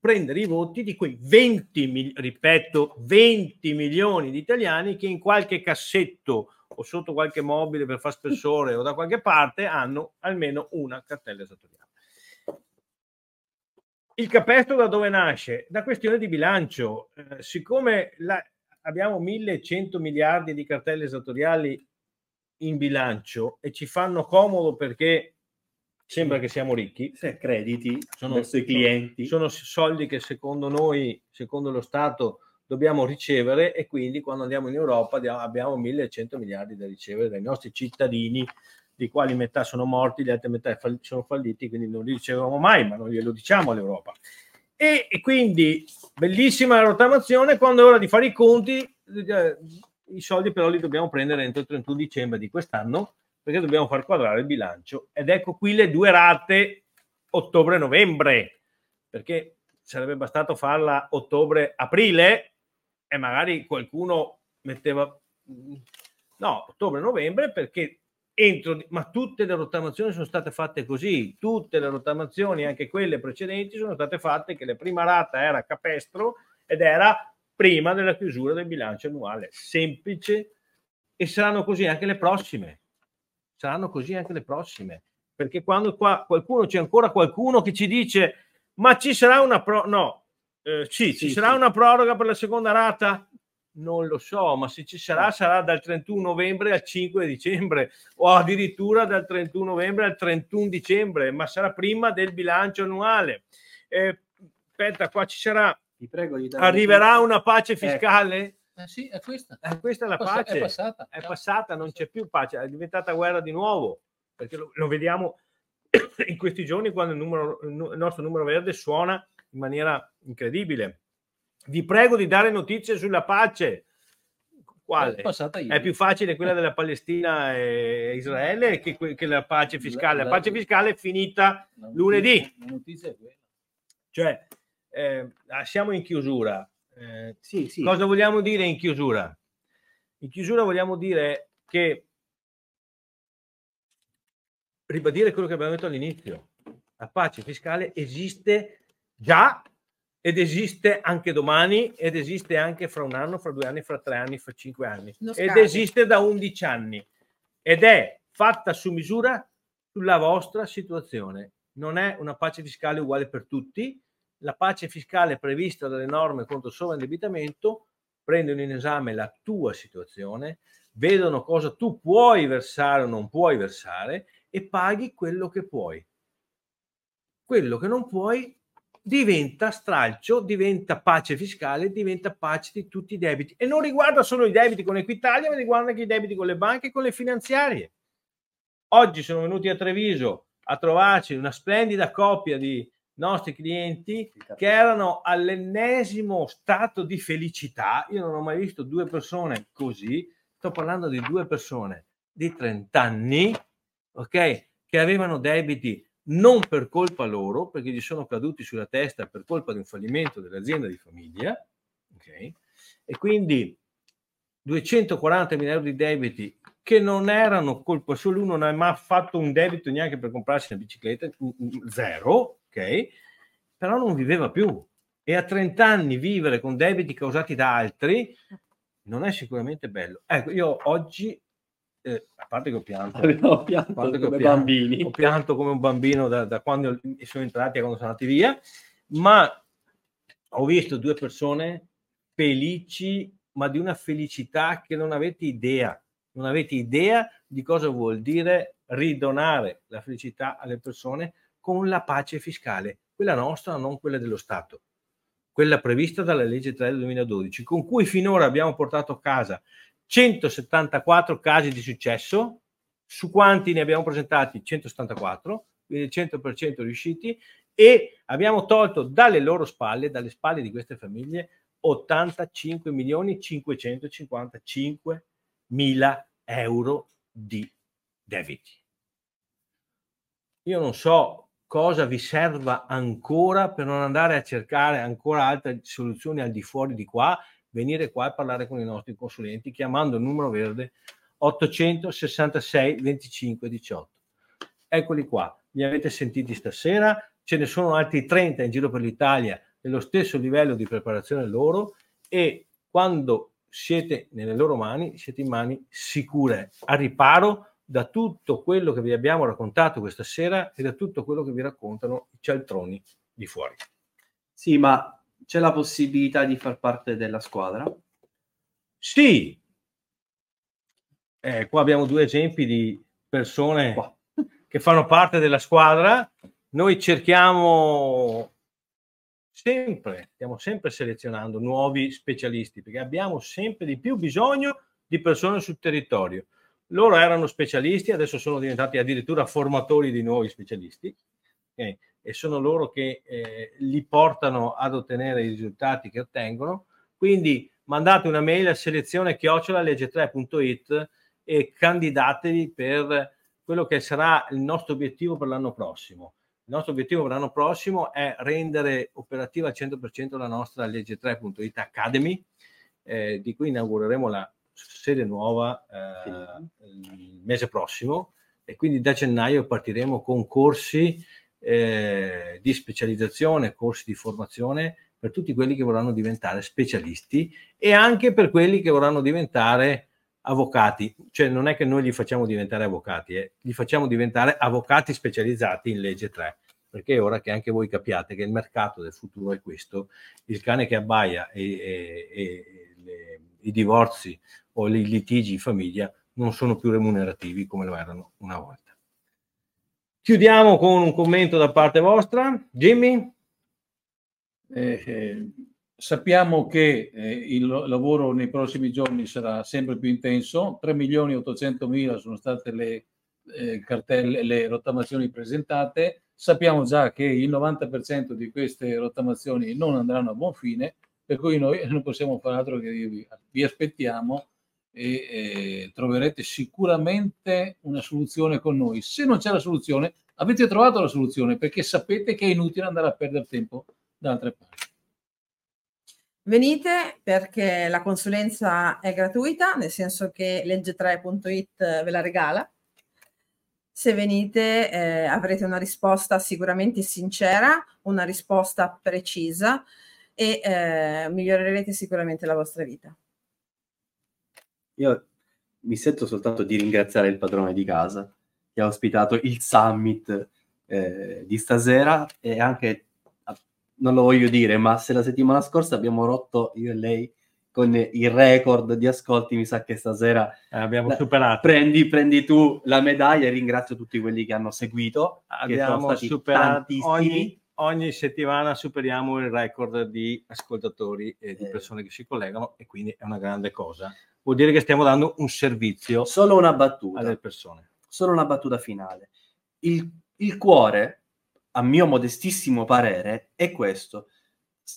prendere i voti di quei 20, ripeto, 20 milioni di italiani che in qualche cassetto o sotto qualche mobile per far spessore o da qualche parte hanno almeno una cartella esattoriale. Il capestro da dove nasce? Da questione di bilancio. Eh, siccome la, abbiamo 1100 miliardi di cartelle esattoriali in bilancio e ci fanno comodo perché sembra che siamo ricchi. Se crediti sono, verso i clienti. Sono, soldi che secondo noi, secondo lo Stato, dobbiamo ricevere e quindi quando andiamo in Europa abbiamo 1100 miliardi da ricevere dai nostri cittadini, di quali metà sono morti, le altre metà sono falliti, quindi non li riceviamo mai, ma non glielo diciamo all'Europa. E, e quindi bellissima la rottamazione, quando è ora di fare i conti, eh, i soldi però li dobbiamo prendere entro il 31 dicembre di quest'anno perché dobbiamo far quadrare il bilancio. Ed ecco qui le due rate ottobre-novembre, perché sarebbe bastato farla ottobre-aprile e magari qualcuno metteva no, ottobre-novembre perché entro ma tutte le rottamazioni sono state fatte così, tutte le rottamazioni, anche quelle precedenti sono state fatte che la prima rata era capestro ed era prima della chiusura del bilancio annuale, semplice e saranno così anche le prossime. Saranno così anche le prossime, perché quando qua qualcuno c'è ancora qualcuno che ci dice "Ma ci sarà una pro no, eh, sì, ci sì, sarà sì. una proroga per la seconda rata? Non lo so, ma se ci sarà, sarà dal 31 novembre al 5 dicembre o addirittura dal 31 novembre al 31 dicembre, ma sarà prima del bilancio annuale. Eh, aspetta, qua ci sarà. Ti prego, Arriverà una pace ecco. Eh. sì, è questa. Eh, questa è la Passa, pace. È passata. È passata, non c'è più pace, è diventata guerra di nuovo, perché lo, lo vediamo in questi giorni quando il, numero, il nostro numero verde suona in maniera incredibile. Vi prego di dare notizie sulla pace. Quale? È più facile quella della Palestina e Israele che, che la pace fiscale. La pace fiscale è finita lunedì. La notizia è quella. Cioè, eh, siamo in chiusura. Eh, sì, sì. Cosa vogliamo dire in chiusura? In chiusura vogliamo dire che ribadire quello che abbiamo detto all'inizio. La pace fiscale esiste già ed esiste anche domani ed esiste anche fra un anno, fra due anni, fra tre anni, fra cinque anni ed esiste da undici anni ed è fatta su misura sulla vostra situazione. Non è una pace fiscale uguale per tutti. La pace fiscale prevista dalle norme contro il sovraindebitamento prendono in esame la tua situazione, vedono cosa tu puoi versare o non puoi versare e paghi quello che puoi. Quello che non puoi diventa stralcio, diventa pace fiscale, diventa pace di tutti i debiti. E non riguarda solo i debiti con Equitalia, ma riguarda anche i debiti con le banche e con le finanziarie. Oggi sono venuti a Treviso a trovarci una splendida coppia di nostri clienti che erano all'ennesimo stato di felicità. Io non ho mai visto due persone così. Sto parlando di due persone di 30 anni, ok, che avevano debiti non per colpa loro, perché gli sono caduti sulla testa per colpa di un fallimento dell'azienda di famiglia, okay? e quindi 240 mila euro di debiti che non erano colpa solo uno, non ha mai fatto un debito neanche per comprarsi una bicicletta, zero, ok? Però non viveva più. E a 30 anni vivere con debiti causati da altri non è sicuramente bello. Ecco, io oggi eh, a parte che ho pianto, ho pianto come ho pianto, bambini. Ho pianto come un bambino da, da quando sono entrati a quando sono andati via, ma ho visto due persone felici, ma di una felicità che non avete idea. Non avete idea di cosa vuol dire ridonare la felicità alle persone con la pace fiscale, quella nostra, non quella dello Stato, quella prevista dalla legge 3 del 2012, con cui finora abbiamo portato a casa 174 casi di successo, su quanti ne abbiamo presentati? 174, quindi il 100% riusciti, e abbiamo tolto dalle loro spalle, dalle spalle di queste famiglie, 85 milioni 555 mila euro di debiti. Io non so cosa vi serva ancora per non andare a cercare ancora altre soluzioni al di fuori di qua venire qua e parlare con i nostri consulenti chiamando il numero verde 866 25 18. Eccoli qua, li avete sentiti stasera, ce ne sono altri 30 in giro per l'Italia dello stesso livello di preparazione loro e quando siete nelle loro mani, siete in mani sicure, a riparo da tutto quello che vi abbiamo raccontato questa sera e da tutto quello che vi raccontano i cialtroni di fuori. Sì, ma c'è la possibilità di far parte della squadra? Sì. Eh, qua abbiamo due esempi di persone qua. che fanno parte della squadra. Noi cerchiamo sempre, stiamo sempre selezionando nuovi specialisti perché abbiamo sempre di più bisogno di persone sul territorio. Loro erano specialisti, adesso sono diventati addirittura formatori di nuovi specialisti okay? e sono loro che eh, li portano ad ottenere i risultati che ottengono. Quindi mandate una mail a selezione chiocciolalegge3.it e candidatevi per quello che sarà il nostro obiettivo per l'anno prossimo. Il nostro obiettivo per l'anno prossimo è rendere operativa al 100% la nostra legge 3.it Academy, eh, di cui inaugureremo la sede nuova eh, il mese prossimo. E quindi da gennaio partiremo con corsi eh, di specializzazione, corsi di formazione per tutti quelli che vorranno diventare specialisti e anche per quelli che vorranno diventare avvocati, cioè non è che noi li facciamo diventare avvocati, eh, li facciamo diventare avvocati specializzati in legge 3, perché è ora che anche voi capiate che il mercato del futuro è questo, il cane che abbaia e, e, e le, i divorzi o i litigi in famiglia non sono più remunerativi come lo erano una volta. Chiudiamo con un commento da parte vostra. Jimmy? Eh, eh, sappiamo che eh, il lavoro nei prossimi giorni sarà sempre più intenso. 3 milioni e 800 mila sono state le eh, cartelle, le rottamazioni presentate. Sappiamo già che il 90% di queste rottamazioni non andranno a buon fine, per cui noi non possiamo fare altro che dirvi vi aspettiamo e eh, troverete sicuramente una soluzione con noi. Se non c'è la soluzione, avete trovato la soluzione perché sapete che è inutile andare a perdere tempo da altre parti. Venite perché la consulenza è gratuita, nel senso che legge3.it ve la regala. Se venite eh, avrete una risposta sicuramente sincera, una risposta precisa e eh, migliorerete sicuramente la vostra vita. Io mi sento soltanto di ringraziare il padrone di casa che ha ospitato il summit eh, di stasera e anche, non lo voglio dire, ma se la settimana scorsa abbiamo rotto io e lei con il record di ascolti, mi sa che stasera eh, abbiamo superato. Prendi, prendi, tu la medaglia e ringrazio tutti quelli che hanno seguito. Abbiamo superato ogni, ogni, settimana superiamo il record di ascoltatori e di eh. persone che si collegano e quindi è una grande cosa vuol dire che stiamo dando un servizio solo una battuta alle persone. Solo una battuta finale. Il, il cuore, a mio modestissimo parere, è questo.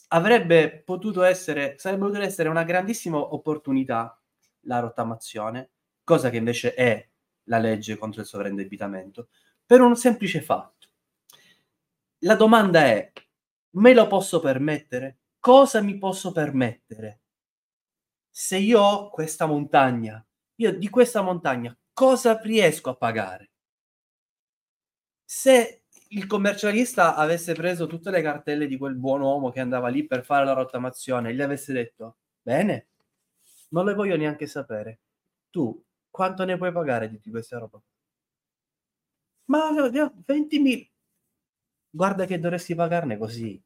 Avrebbe potuto essere, sarebbe potuto essere una grandissima opportunità la rottamazione, cosa che invece è la legge contro il sovraindebitamento, per un semplice fatto. La domanda è, me lo posso permettere? Cosa mi posso permettere? Se io ho questa montagna, io di questa montagna cosa riesco a pagare? Se il commercialista avesse preso tutte le cartelle di quel buon uomo che andava lì per fare la rottamazione e gli avesse detto, bene, non le voglio neanche sapere, tu quanto ne puoi pagare di questa roba? Ma 20.000. Guarda che dovresti pagarne così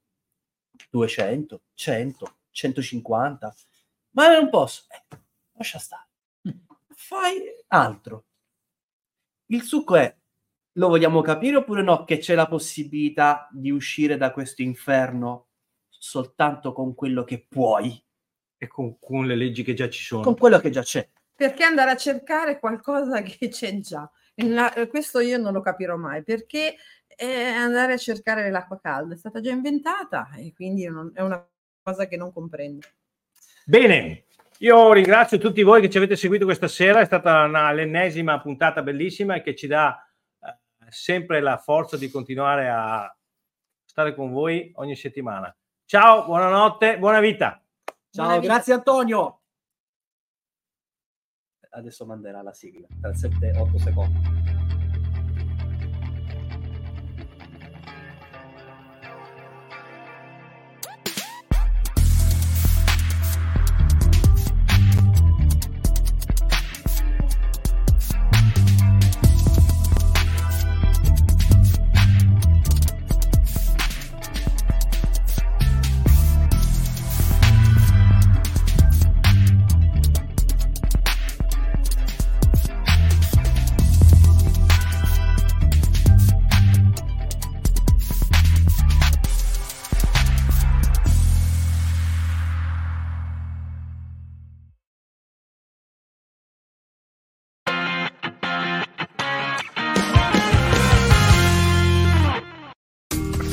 200, 100, 150 ma non posso. Eh, lascia stare. Fai altro. Il succo è, lo vogliamo capire oppure no, che c'è la possibilità di uscire da questo inferno soltanto con quello che puoi? E con, con le leggi che già ci sono. Con quello che già c'è. Perché andare a cercare qualcosa che c'è già? La, questo io non lo capirò mai, perché eh, andare a cercare l'acqua calda è stata già inventata e quindi non, è una cosa che non comprendo. Bene, io ringrazio tutti voi che ci avete seguito questa sera, è stata una, l'ennesima puntata bellissima e che ci dà eh, sempre la forza di continuare a stare con voi ogni settimana. Ciao, buonanotte, buona vita. Ciao, buona vita. grazie Antonio. Adesso manderà la sigla tra 7 e 8 secondi.